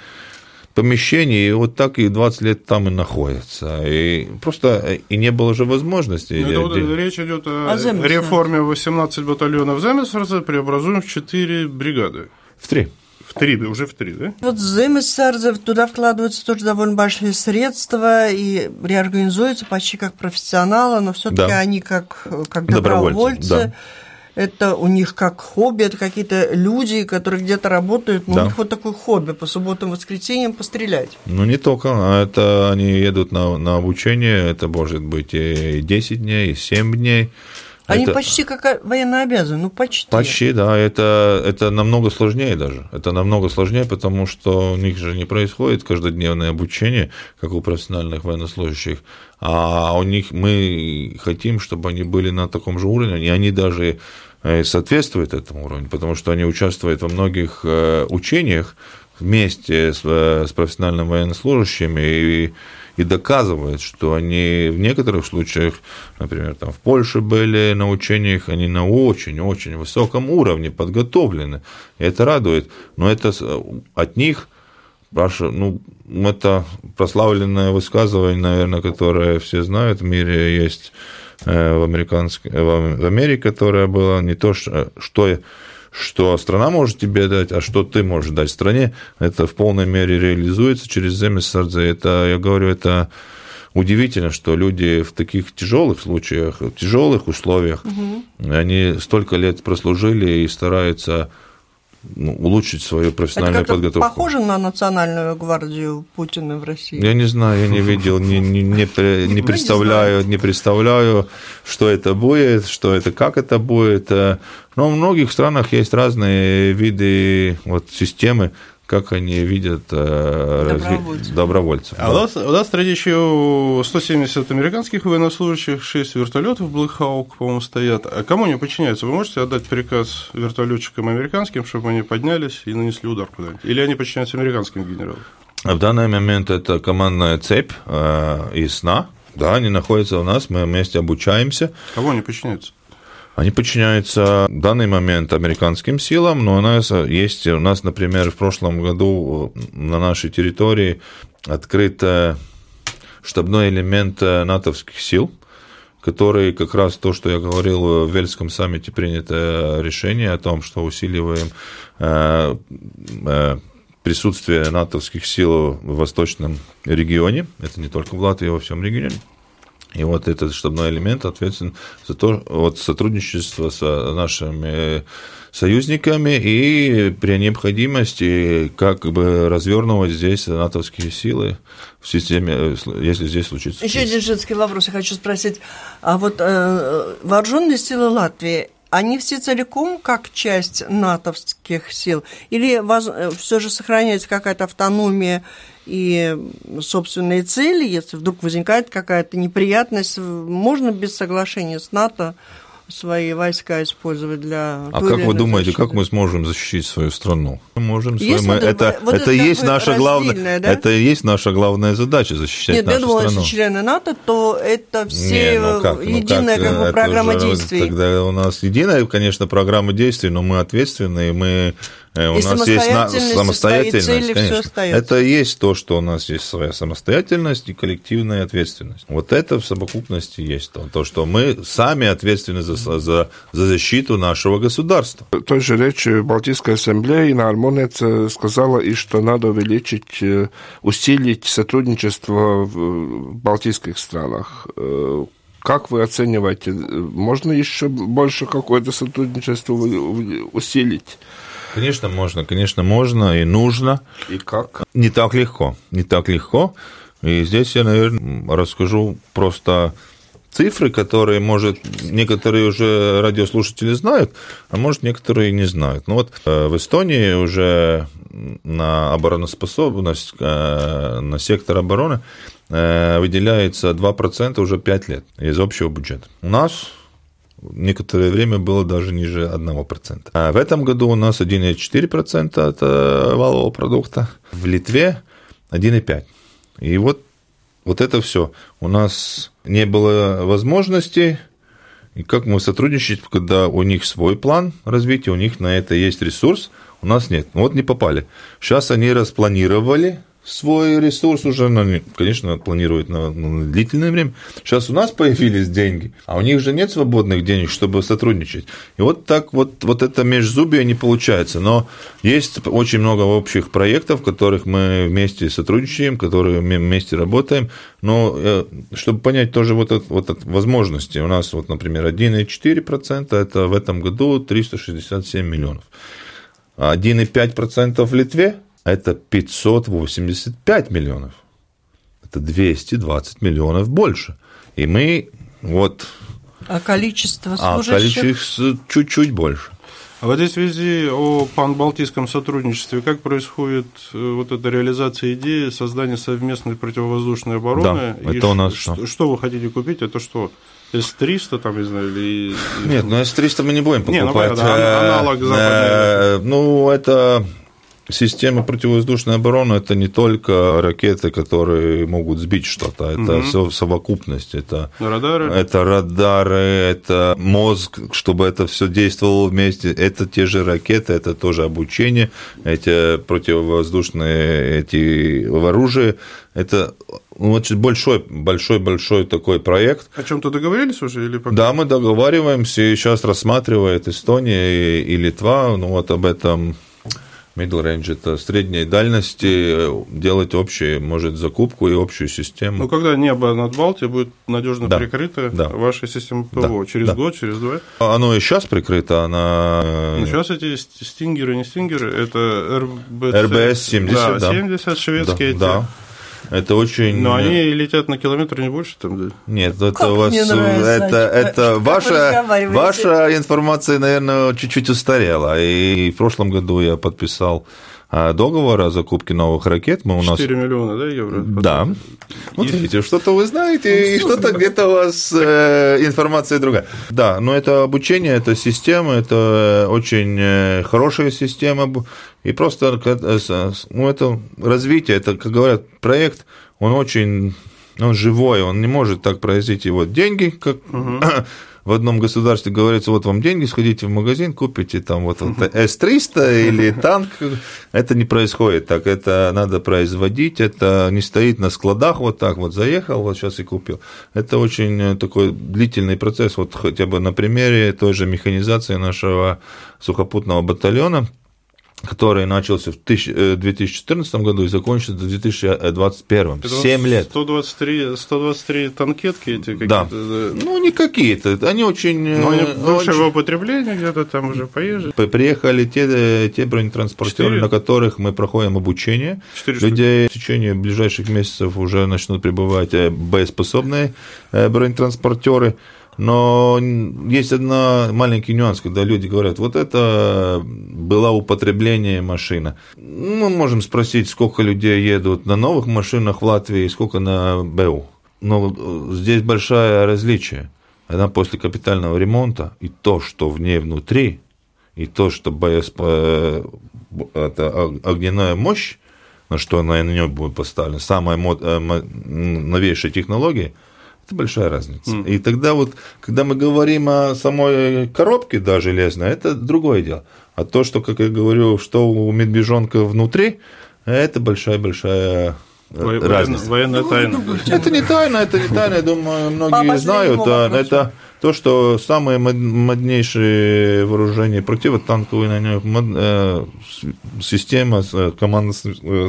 [SPEAKER 2] помещения, и вот так и 20 лет там и находятся. И просто э, и не было же возможности.
[SPEAKER 4] Ну, это вот речь идет о, о реформе 18 батальонов Земесфорса, преобразуем в 4 бригады.
[SPEAKER 2] В 3.
[SPEAKER 4] Три, уже в три, да?
[SPEAKER 1] Вот Земесарзев, туда вкладываются тоже довольно большие средства и реорганизуются почти как профессионалы, но все-таки да. они как, как добровольцы. добровольцы да. Это у них как хобби, это какие-то люди, которые где-то работают, но да. у них вот такое хобби по субботам, воскресеньям пострелять.
[SPEAKER 2] Ну, не только, а это они едут на, на обучение, это может быть и 10 дней, и 7 дней.
[SPEAKER 1] Они
[SPEAKER 2] это...
[SPEAKER 1] почти как военно обязаны, ну почти.
[SPEAKER 2] Почти, да. Это, это намного сложнее даже. Это намного сложнее, потому что у них же не происходит каждодневное обучение, как у профессиональных военнослужащих. А у них мы хотим, чтобы они были на таком же уровне, и они даже э, соответствуют этому уровню, потому что они участвуют во многих э, учениях вместе с, э, с профессиональными военнослужащими, и и доказывает, что они в некоторых случаях, например, там в Польше были на учениях, они на очень-очень высоком уровне подготовлены. И это радует. Но это от них Паша, ну, это прославленное высказывание, наверное, которое все знают в мире, есть э, в, американской, в Америке, которая была не то, что что страна может тебе дать, а что ты можешь дать стране, это в полной мере реализуется через Земесардзе. Это, я говорю, это удивительно, что люди в таких тяжелых случаях, в тяжелых условиях, угу. они столько лет прослужили и стараются ну, улучшить свою профессиональную это подготовку.
[SPEAKER 1] Похоже на национальную гвардию Путина в России?
[SPEAKER 2] Я не знаю, я не видел, не, не, не, не представляю, не представляю, что это будет, что это, как это будет. Но в многих странах есть разные виды вот, системы, как они видят э, добровольцев. добровольцев.
[SPEAKER 4] А да. у, нас, у нас среди еще 170 американских военнослужащих, 6 вертолетов Black Hawk, по-моему, стоят. А кому они подчиняются? Вы можете отдать приказ вертолетчикам американским, чтобы они поднялись и нанесли удар куда-нибудь? Или они подчиняются американским генералам?
[SPEAKER 2] В данный момент это командная цепь э, из сна. Да, они находятся у нас, мы вместе обучаемся.
[SPEAKER 4] Кого они подчиняются?
[SPEAKER 2] Они подчиняются в данный момент американским силам, но у нас есть, у нас, например, в прошлом году на нашей территории открыт штабной элемент натовских сил, который как раз то, что я говорил, в Вельском саммите принято решение о том, что усиливаем э, э, присутствие натовских сил в восточном регионе, это не только в Латвии, а во всем регионе, и вот этот штабной элемент ответственен за то, вот сотрудничество с нашими союзниками и при необходимости как бы развернуть здесь натовские силы в системе, если здесь случится.
[SPEAKER 1] Еще один женский вопрос я хочу спросить. А вот э, вооруженные силы Латвии они все целиком как часть натовских сил? Или э, все же сохраняется какая-то автономия и собственные цели, если вдруг возникает какая-то неприятность, можно без соглашения с НАТО свои войска использовать для...
[SPEAKER 2] А как вы думаете, защиты? как мы сможем защитить свою страну? Мы можем свою...
[SPEAKER 1] Вот
[SPEAKER 2] это,
[SPEAKER 1] вот
[SPEAKER 2] это, это есть наша главная, да? это есть наша главная задача защищать
[SPEAKER 1] Нет,
[SPEAKER 2] нашу
[SPEAKER 1] я думала,
[SPEAKER 2] страну.
[SPEAKER 1] если члены НАТО, то это все Не, ну как, единая ну как, как бы, программа уже, действий.
[SPEAKER 2] Тогда у нас единая, конечно, программа действий, но мы ответственны, и мы у
[SPEAKER 1] и
[SPEAKER 2] нас есть
[SPEAKER 1] самостоятельность, цели,
[SPEAKER 2] конечно. Это есть то, что у нас есть своя самостоятельность и коллективная ответственность. Вот это в совокупности есть то, то что мы сами ответственны за, за, за защиту нашего государства.
[SPEAKER 3] В той же речи Балтийской ассамблеи на Армонец сказала и что надо увеличить, э, усилить сотрудничество в балтийских странах. Э, как вы оцениваете, можно еще больше какое-то сотрудничество усилить?
[SPEAKER 2] Конечно, можно, конечно, можно и нужно.
[SPEAKER 3] И как?
[SPEAKER 2] Не так легко, не так легко. И здесь я, наверное, расскажу просто цифры, которые, может, некоторые уже радиослушатели знают, а может, некоторые не знают. Ну вот э, в Эстонии уже на обороноспособность, э, на сектор обороны э, выделяется 2% уже 5 лет из общего бюджета. У нас некоторое время было даже ниже 1%. А в этом году у нас 1,4% от э, валового продукта, в Литве 1,5%. И вот, вот это все. У нас не было возможности, и как мы сотрудничать, когда у них свой план развития, у них на это есть ресурс, у нас нет. Ну вот не попали. Сейчас они распланировали свой ресурс уже, ну, конечно, планируют на, на длительное время. Сейчас у нас появились деньги, а у них же нет свободных денег, чтобы сотрудничать. И вот так вот, вот это межзубие не получается. Но есть очень много общих проектов, в которых мы вместе сотрудничаем, которые мы вместе работаем. Но э, чтобы понять тоже вот, это, вот это возможности, у нас, вот, например, 1,4% это в этом году 367 миллионов. 1,5% в Литве – это 585 миллионов. Это 220 миллионов больше. И мы вот...
[SPEAKER 1] А количество
[SPEAKER 2] служащих? А количество чуть-чуть больше.
[SPEAKER 4] А в этой связи о панбалтийском сотрудничестве, как происходит э, вот эта реализация идеи создания совместной противовоздушной обороны?
[SPEAKER 2] Да, это у нас
[SPEAKER 4] что, что вы хотите купить? Это что? С-300 там, не знаю, или...
[SPEAKER 2] Нет, ну С-300 мы не будем покупать. Не, ну,
[SPEAKER 4] понятно, аналог западный. Э,
[SPEAKER 2] ну, это Система противовоздушной обороны – это не только ракеты, которые могут сбить что-то, это угу. все совокупность. Это
[SPEAKER 4] радары.
[SPEAKER 2] это радары, это мозг, чтобы это все действовало вместе. Это те же ракеты, это тоже обучение, эти противовоздушные эти оружия. Это ну, очень большой, большой, большой такой проект.
[SPEAKER 4] О чем-то договорились уже или
[SPEAKER 2] пока? Да, мы договариваемся, и сейчас рассматривает Эстония и Литва, ну вот об этом Middle range – это средней дальности, делать общую, может, закупку и общую систему.
[SPEAKER 4] Ну, когда небо над Балтией будет надежно да, прикрыто да. вашей системой ПВО, да, через да. год, через два?
[SPEAKER 2] Оно и сейчас прикрыто, она…
[SPEAKER 4] Ну, сейчас эти стингеры, не стингеры, это РБЦ,
[SPEAKER 2] РБС-70,
[SPEAKER 4] да, да. 70 шведские да, эти.
[SPEAKER 2] Да. Это очень.
[SPEAKER 4] Но они летят на километр не больше там, да?
[SPEAKER 2] Нет, это как у вас это, это ваша, ваша информация, наверное, чуть-чуть устарела. И в прошлом году я подписал договор о закупке новых ракет.
[SPEAKER 4] Мы у нас... 4 миллиона, да, евро?
[SPEAKER 2] Да. Вот видите, что-то вы знаете, и что-то где-то у вас э, информация другая. Да, но это обучение, это система, это очень э, хорошая система. И просто э, ну, это развитие, это, как говорят, проект, он очень он живой, он не может так произвести вот деньги, как угу. в одном государстве говорится, вот вам деньги, сходите в магазин, купите там вот, вот С-300 или танк. Это не происходит так, это надо производить, это не стоит на складах вот так вот, заехал, вот сейчас и купил. Это очень такой длительный процесс, вот хотя бы на примере той же механизации нашего сухопутного батальона, который начался в 2014 э, году и закончится в 2021. 7 лет.
[SPEAKER 4] 123, 123 танкетки эти какие-то?
[SPEAKER 2] Да. Ну, не какие-то, они очень...
[SPEAKER 4] Но они бывшего очень... употребления где-то там уже поезжали.
[SPEAKER 2] Приехали те, те бронетранспортеры, 4? на которых мы проходим обучение. 4 Людей в течение ближайших месяцев уже начнут прибывать э, боеспособные э, бронетранспортеры. Но есть один маленький нюанс, когда люди говорят, вот это была употребление машина. Мы можем спросить, сколько людей едут на новых машинах в Латвии и сколько на БУ. Но здесь большое различие. Она после капитального ремонта и то, что в ней внутри, и то, что боесп... это огненная мощь, на что на нее будет поставлена, самая э, новейшая технология – это большая разница. Mm. И тогда вот, когда мы говорим о самой коробке, да, железной, это другое дело. А то, что, как я говорю, что у медвежонка внутри, это большая-большая э, разница.
[SPEAKER 4] Военная тайна.
[SPEAKER 2] Это не тайна, это не тайна, я думаю, многие знают. Да, это то, что самые моднейшие вооружения противотанковые на нем, э, система э, командной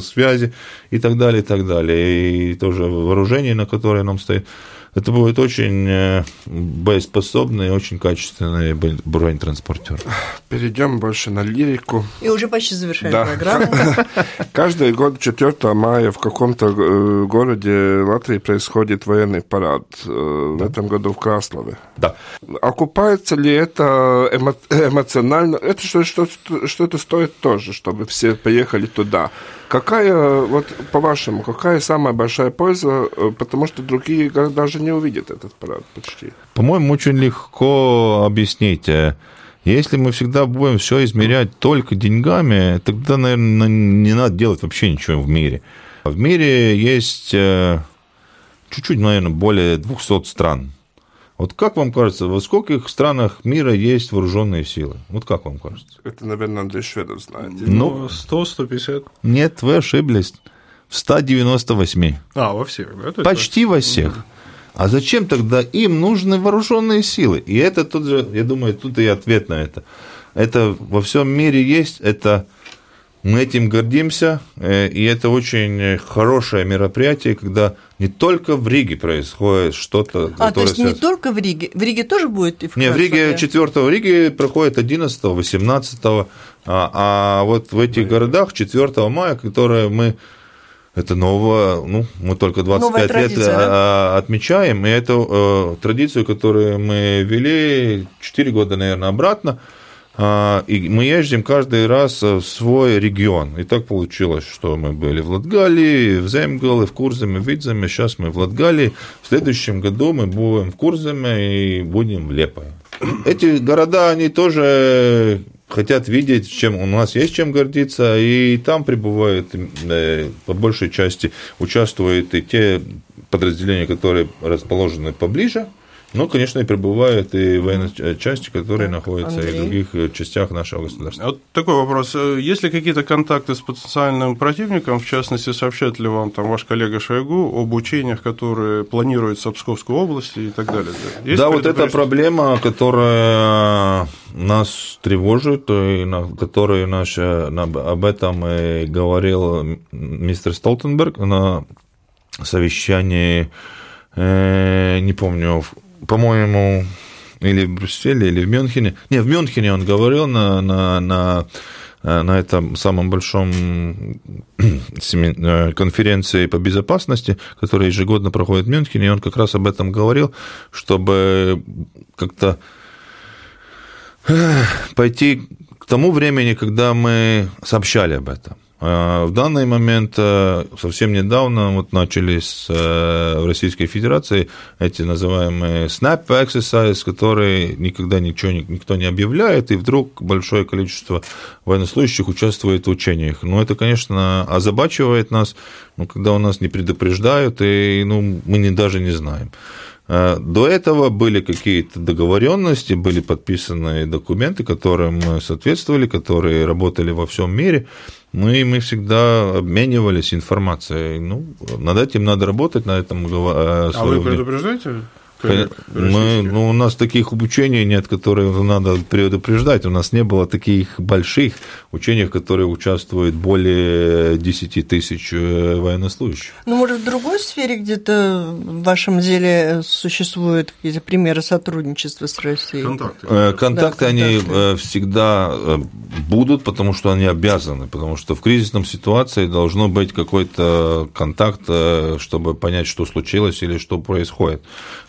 [SPEAKER 2] связи и так далее, и так далее. И тоже вооружение, на которое нам стоит. Это будет очень э, боеспособный, очень качественный бронетранспортер.
[SPEAKER 3] Перейдем больше на лирику.
[SPEAKER 1] И уже почти завершаем да. программу.
[SPEAKER 3] Каждый год 4 мая в каком-то э, городе Латвии происходит военный парад. Э, в этом году в Краслове.
[SPEAKER 2] Да.
[SPEAKER 3] Окупается ли это эмо эмоционально? Это что, что, что это стоит тоже, чтобы все поехали туда? Какая, вот по-вашему, какая самая большая польза, потому что другие города же не увидят этот парад почти?
[SPEAKER 2] По-моему, очень легко объяснить. Если мы всегда будем все измерять только деньгами, тогда, наверное, не надо делать вообще ничего в мире. В мире есть э, чуть-чуть, наверное, более 200 стран. Вот как вам кажется, во скольких странах мира есть вооруженные силы? Вот как вам кажется?
[SPEAKER 3] Это, наверное, Андрей Шведов знает.
[SPEAKER 4] Ну, 100-150.
[SPEAKER 2] Нет, вы ошиблись. В 198.
[SPEAKER 4] А, во всех, да?
[SPEAKER 2] Почти во всех. А зачем тогда им нужны вооруженные силы? И это тут же, я думаю, тут и ответ на это. Это во всем мире есть, это мы этим гордимся, э, и это очень хорошее мероприятие, когда не только в Риге происходит что-то.
[SPEAKER 1] А, то есть связано... не только в Риге? В Риге тоже будет и в
[SPEAKER 2] Не, в Риге 4 в Риге проходит 11 18 а, а вот в этих городах 4 мая, которые мы это новое, ну, мы только 25 лет да? А, отмечаем, и эту э, традицию, которую мы ввели 4 года, наверное, обратно, а, и мы ездим каждый раз в свой регион. И так получилось, что мы были в Латгалии, в Земгале, в Курземе, в Видземе. Сейчас мы в Латгалии. В следующем году мы будем в Курземе и будем в Лепое. Эти города, они тоже хотят видеть, чем у нас есть чем гордиться, и там прибывают, э, по большей части, участвуют и те подразделения, которые расположены поближе, ну, конечно, и прибывают и военные части, которые так, находятся Андрей. и в других э, частях нашего государства.
[SPEAKER 4] Вот такой вопрос. Э, есть ли какие-то контакты с потенциальным противником? В частности, сообщает ли вам там ваш коллега Шойгу об учениях, которые планируются в Псковской области и так далее?
[SPEAKER 2] Есть да, вот эта проблема, которая нас тревожит, и на которой наш, об этом и говорил мистер Столтенберг на совещании, э, не помню, по-моему, или в Брюсселе, или в Мюнхене. Не, в Мюнхене он говорил на, на, на, на этом самом большом э, конференции по безопасности, которая ежегодно проходит в Мюнхене, и он как раз об этом говорил, чтобы как-то э, пойти к тому времени, когда мы сообщали об этом. А, в данный момент, э, совсем недавно, вот начались э, в Российской Федерации эти называемые snap exercise, которые никогда ничего никто не объявляет, и вдруг большое количество военнослужащих участвует в учениях. Ну, это, конечно, озабачивает нас, но когда у нас не предупреждают, и ну, мы не, даже не знаем. До этого были какие-то договоренности, были подписаны документы, которым мы соответствовали, которые работали во всем мире. Ну и мы всегда обменивались информацией. Ну, над этим надо работать, на этом...
[SPEAKER 4] А вы предупреждаете
[SPEAKER 2] мы, ну, у нас таких учений нет, которые надо предупреждать. У нас не было таких больших учений, в которых участвует более 10 тысяч э, военнослужащих.
[SPEAKER 1] Ну, может, в другой сфере где-то в вашем деле существуют какие-то примеры сотрудничества с Россией?
[SPEAKER 4] Контакты.
[SPEAKER 2] Э, контакты, да, они контакты. Э, всегда будут, потому что они обязаны, потому что в кризисном ситуации должно быть какой-то контакт, чтобы понять, что случилось или что происходит.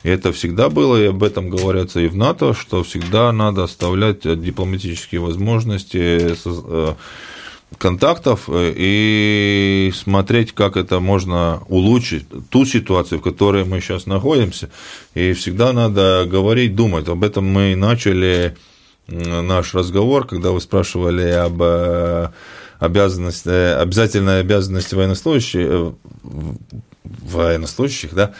[SPEAKER 2] И это всегда было, и об этом говорится и в НАТО, что всегда надо оставлять дипломатические возможности э, контактов э, и смотреть, как это можно улучшить, ту ситуацию, в которой мы сейчас находимся. И всегда надо говорить, думать. Об этом мы начали наш разговор, когда вы спрашивали об э, обязанности, обязательной обязанности военнослужащих, военнослужащих, да,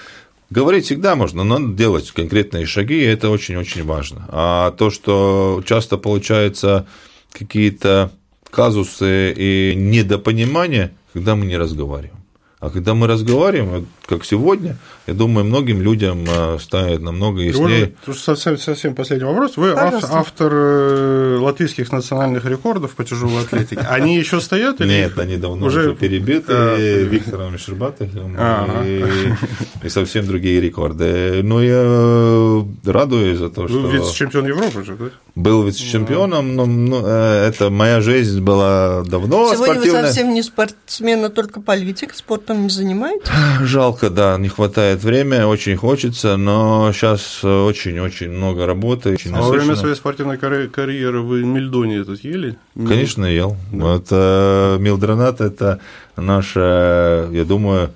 [SPEAKER 2] Говорить всегда можно, но делать конкретные шаги, это очень-очень важно. А то, что часто получается какие-то казусы и недопонимания, когда мы не разговариваем. А когда мы разговариваем, как сегодня, я думаю, многим людям э, станет намного яснее.
[SPEAKER 4] Совсем, совсем последний вопрос. Вы Пожалуйста. автор э, латвийских национальных рекордов по тяжелой атлетике. Они еще стоят?
[SPEAKER 2] Или Нет, они давно уже, уже перебиты а, Виктором Щербатовым ага. и, совсем другие рекорды. Но я радуюсь за то, что...
[SPEAKER 4] Вы вице-чемпион Европы же, да?
[SPEAKER 2] Был вице-чемпионом, но ну, это моя жизнь была давно
[SPEAKER 1] Сегодня вы совсем не спортсмен, а только политик, спортом не занимаетесь?
[SPEAKER 2] Жалко да, не хватает времени, очень хочется, но сейчас очень-очень много работы. Очень
[SPEAKER 4] а во время своей спортивной карьеры вы мельдони этот ели?
[SPEAKER 2] Конечно, ел. Да. Вот э, милдронат – это наша, я думаю,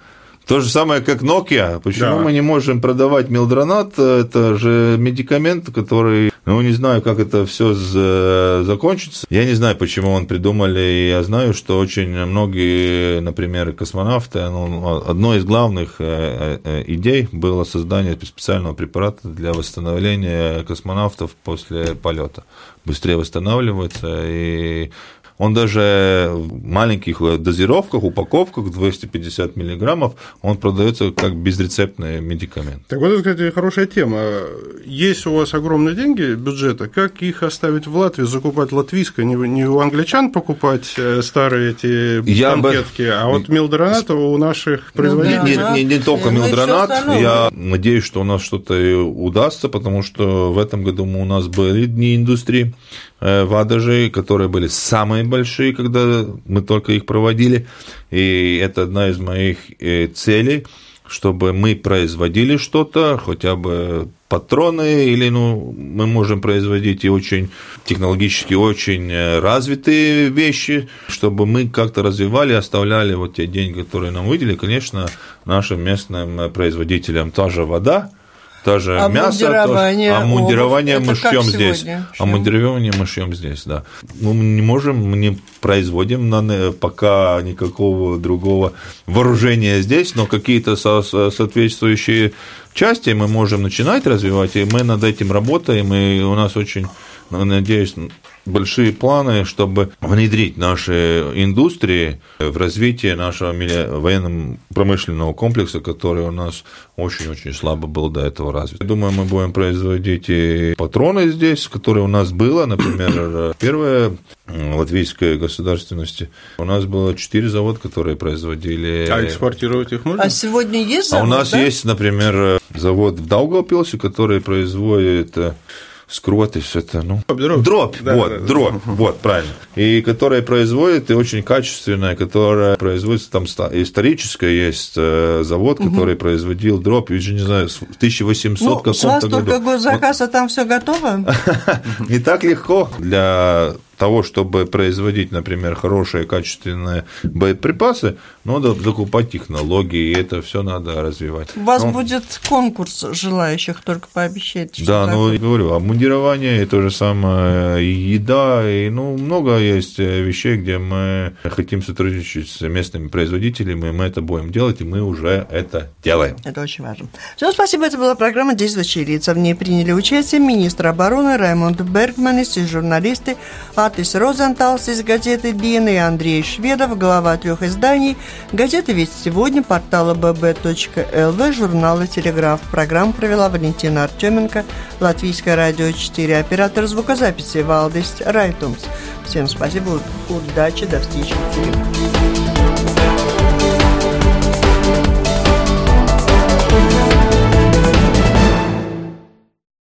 [SPEAKER 2] то же самое, как Nokia. Почему да. мы не можем продавать милдронат? Это же медикамент, который, ну, не знаю, как это все закончится. Я не знаю, почему он придумали. Я знаю, что очень многие, например, космонавты, ну, одной из главных э, э, идей было создание специального препарата для восстановления космонавтов после полета. Быстрее восстанавливается и он даже в маленьких дозировках, упаковках 250 миллиграммов, он продается как безрецептный медикамент.
[SPEAKER 4] Так вот, это, кстати, хорошая тема. Есть у вас огромные деньги бюджета, как их оставить в Латвии, закупать латвийское, не, не у англичан покупать э, старые эти Я конфетки, бы... а вот милдронат у наших ну, производителей?
[SPEAKER 2] Не, не, не, не только милдронат, я надеюсь, что у нас что-то удастся, потому что в этом году у нас были дни индустрии, Э, вадажей, которые были самые большие, когда мы только их проводили. И это одна из моих э, целей, чтобы мы производили что-то, хотя бы патроны, или ну, мы можем производить и очень технологически очень э, развитые вещи, чтобы мы как-то развивали, оставляли вот те деньги, которые нам выделили, конечно, нашим местным производителям та же вода – тоже а мясо, тоже, а мундирование мы шьем здесь. Шьем? А мундирование мы шьем здесь, да. Мы не можем, мы не производим пока никакого другого вооружения здесь, но какие-то соответствующие части мы можем начинать развивать, и мы над этим работаем, и у нас очень, надеюсь, большие планы, чтобы внедрить наши индустрии в развитие нашего военно-промышленного комплекса, который у нас очень-очень слабо был до этого развит. Я думаю, мы будем производить и патроны здесь, которые у нас было, например, первая латвийской государственности. У нас было четыре завода, которые производили...
[SPEAKER 4] А экспортировать их можно?
[SPEAKER 1] А сегодня есть
[SPEAKER 2] завод, А у нас да? есть, например, завод в Даугавпилсе, который производит скротис, это, ну...
[SPEAKER 4] Дробь.
[SPEAKER 2] Дробь, да, вот, да, да, дробь, да. вот, правильно. И которая производит, и очень качественная, которая производится, там историческая есть э, завод, угу. который производил дробь, я же не знаю, в 1800 ну, каком-то году.
[SPEAKER 1] У вас только госзаказ, а там все готово?
[SPEAKER 2] Не так легко для того, чтобы производить, например, хорошие, качественные боеприпасы, надо закупать технологии, и это все надо развивать.
[SPEAKER 1] У вас Но... будет конкурс желающих, только пообещайте.
[SPEAKER 2] Да, ну, говорю, обмундирование, и то же самое, и еда, и, ну, много есть вещей, где мы хотим сотрудничать с местными производителями, и мы это будем делать, и мы уже это делаем.
[SPEAKER 1] Это очень важно. Всем спасибо, это была программа «Действующие лица». В ней приняли участие министр обороны Раймонд Бергманис и журналисты Атис Розенталс из газеты «Дин» и Андрей Шведов, глава трех изданий, газеты «Весть сегодня», портала bb.lv, журнала «Телеграф». Программу провела Валентина Артеменко, Латвийское радио 4, оператор звукозаписи Валдис Райтумс. Всем спасибо, удачи, до встречи в эфире.